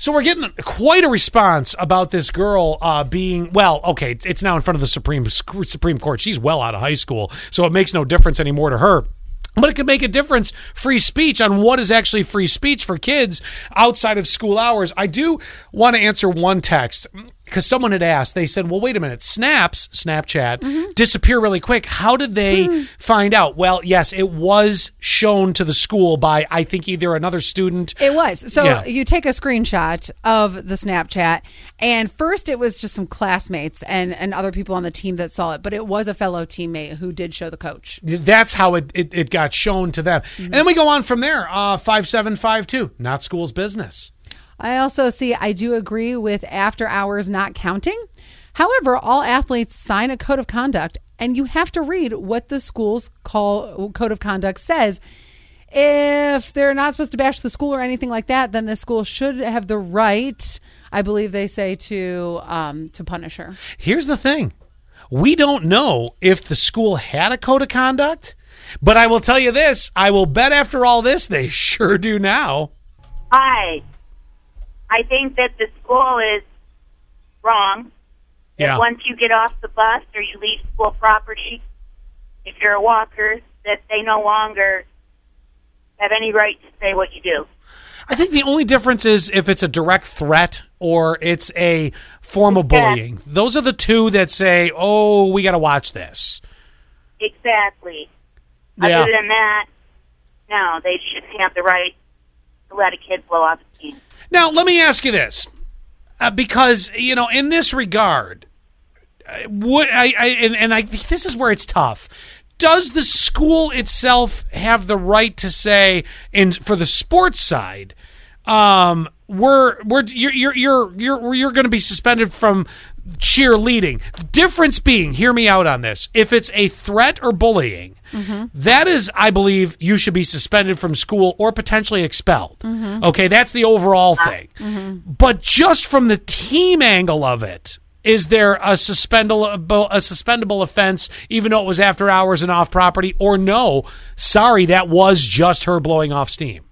So we're getting quite a response about this girl uh, being well. Okay, it's- now in front of the Supreme Supreme Court. She's well out of high school, so it makes no difference anymore to her. But it could make a difference, free speech, on what is actually free speech for kids outside of school hours. I do want to answer one text because someone had asked. They said, well, wait a minute. Snaps, Snapchat, mm-hmm. disappear really quick. How did they hmm. find out? Well, yes, it was shown to the school by, I think, either another student. It was. So Yeah. you take a screenshot of the Snapchat, and first it was just some classmates and, and other people on the team that saw it, but it was a fellow teammate who did show the coach. That's how it, it, it got shown to them. Mm-hmm. And then we go on from there. Uh, 5752, not school's business. I also see, I do agree with after hours not counting. However, all athletes sign a code of conduct, and you have to read what the school's call, code of conduct says. If they're not supposed to bash the school or anything like that, then the school should have the right, I believe they say, to um, to punish her. Here's the thing we don't know if the school had a code of conduct, but I will tell you this I will bet after all this, they sure do now. Hi. I think that the school is wrong. That Yeah. once you get off the bus or you leave school property, if you're a walker, that they no longer have any right to say what you do. I think the only difference is if it's a direct threat or it's a form of bullying. Those are the two that say, oh, we got to watch this. Exactly. Yeah. Other than that, no, they shouldn't have the right to let a kid blow off steam. Now, let me ask you this, uh, because you know, in this regard, uh, I, I and, and I this is where it's tough. Does the school itself have the right to say, and for the sports side, um, we're we're you're you're you're you're, you're going to be suspended from cheerleading. Difference being, hear me out on this. If it's a threat or bullying, that is, I believe, you should be suspended from school or potentially expelled. Okay, that's the overall thing. But just from the team angle of it, is there a suspendable a suspendable offense, even though it was after hours and off property, or no? Sorry, that was just her blowing off steam.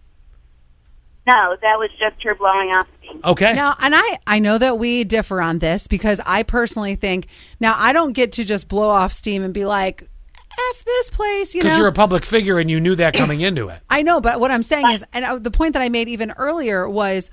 No, that was just her blowing off steam. Okay. Now, and I, I know that we differ on this because I personally think now I don't get to just blow off steam and be like, F this place, you know. Because you're a public figure and you knew that coming into it. I know, but what I'm saying is, and uh, the point that I made even earlier was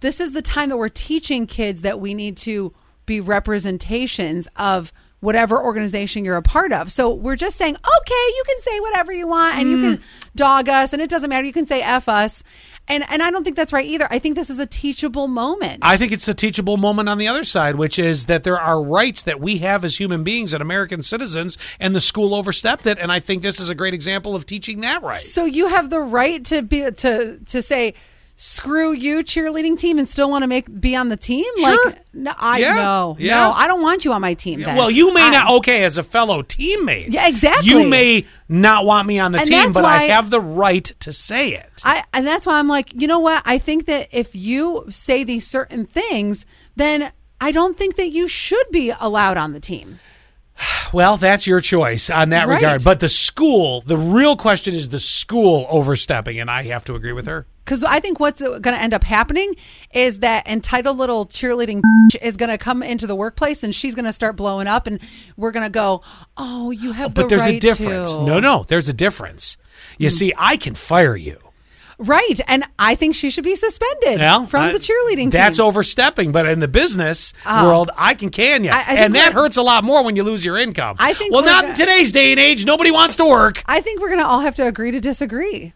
this is the time that we're teaching kids that we need to be representations of whatever organization you're a part of. So we're just saying, okay, you can say whatever you want and you can mm. dog us and it doesn't matter. You can say F us. And, and I don't think that's right either. I think this is a teachable moment. I think it's a teachable moment on the other side, which is that there are rights that we have as human beings and American citizens, and the school overstepped it. And I think this is a great example of teaching that right. So you have the right to be to to say screw you cheerleading team and still want to make be on the team Sure. like no I Yeah. no Yeah. no I don't want you on my team then. Well, you may I- not, okay, as a fellow teammate. Yeah, exactly. You may not want me on the And team, but I have the right to say it. I and that's why I'm like, you know what? I think that if you say these certain things, then I don't think that you should be allowed on the team. Well, that's your choice on that Right. regard. But the school, the real question is the school overstepping, and I have to agree with her. Because I think what's going to end up happening is that entitled little cheerleading is going to come into the workplace and she's going to start blowing up, and we're going to go, "Oh, you have the But there's right a difference. to." No, no, there's a difference. You hmm. see, I can fire you. right? And I think she should be suspended Well, from I- the cheerleading. That's team. overstepping, but in the business oh. world, I can can you, and that hurts a lot more when you lose your income. I think Well, not in today's day and age. Nobody wants to work. I think we're going to all have to agree to disagree.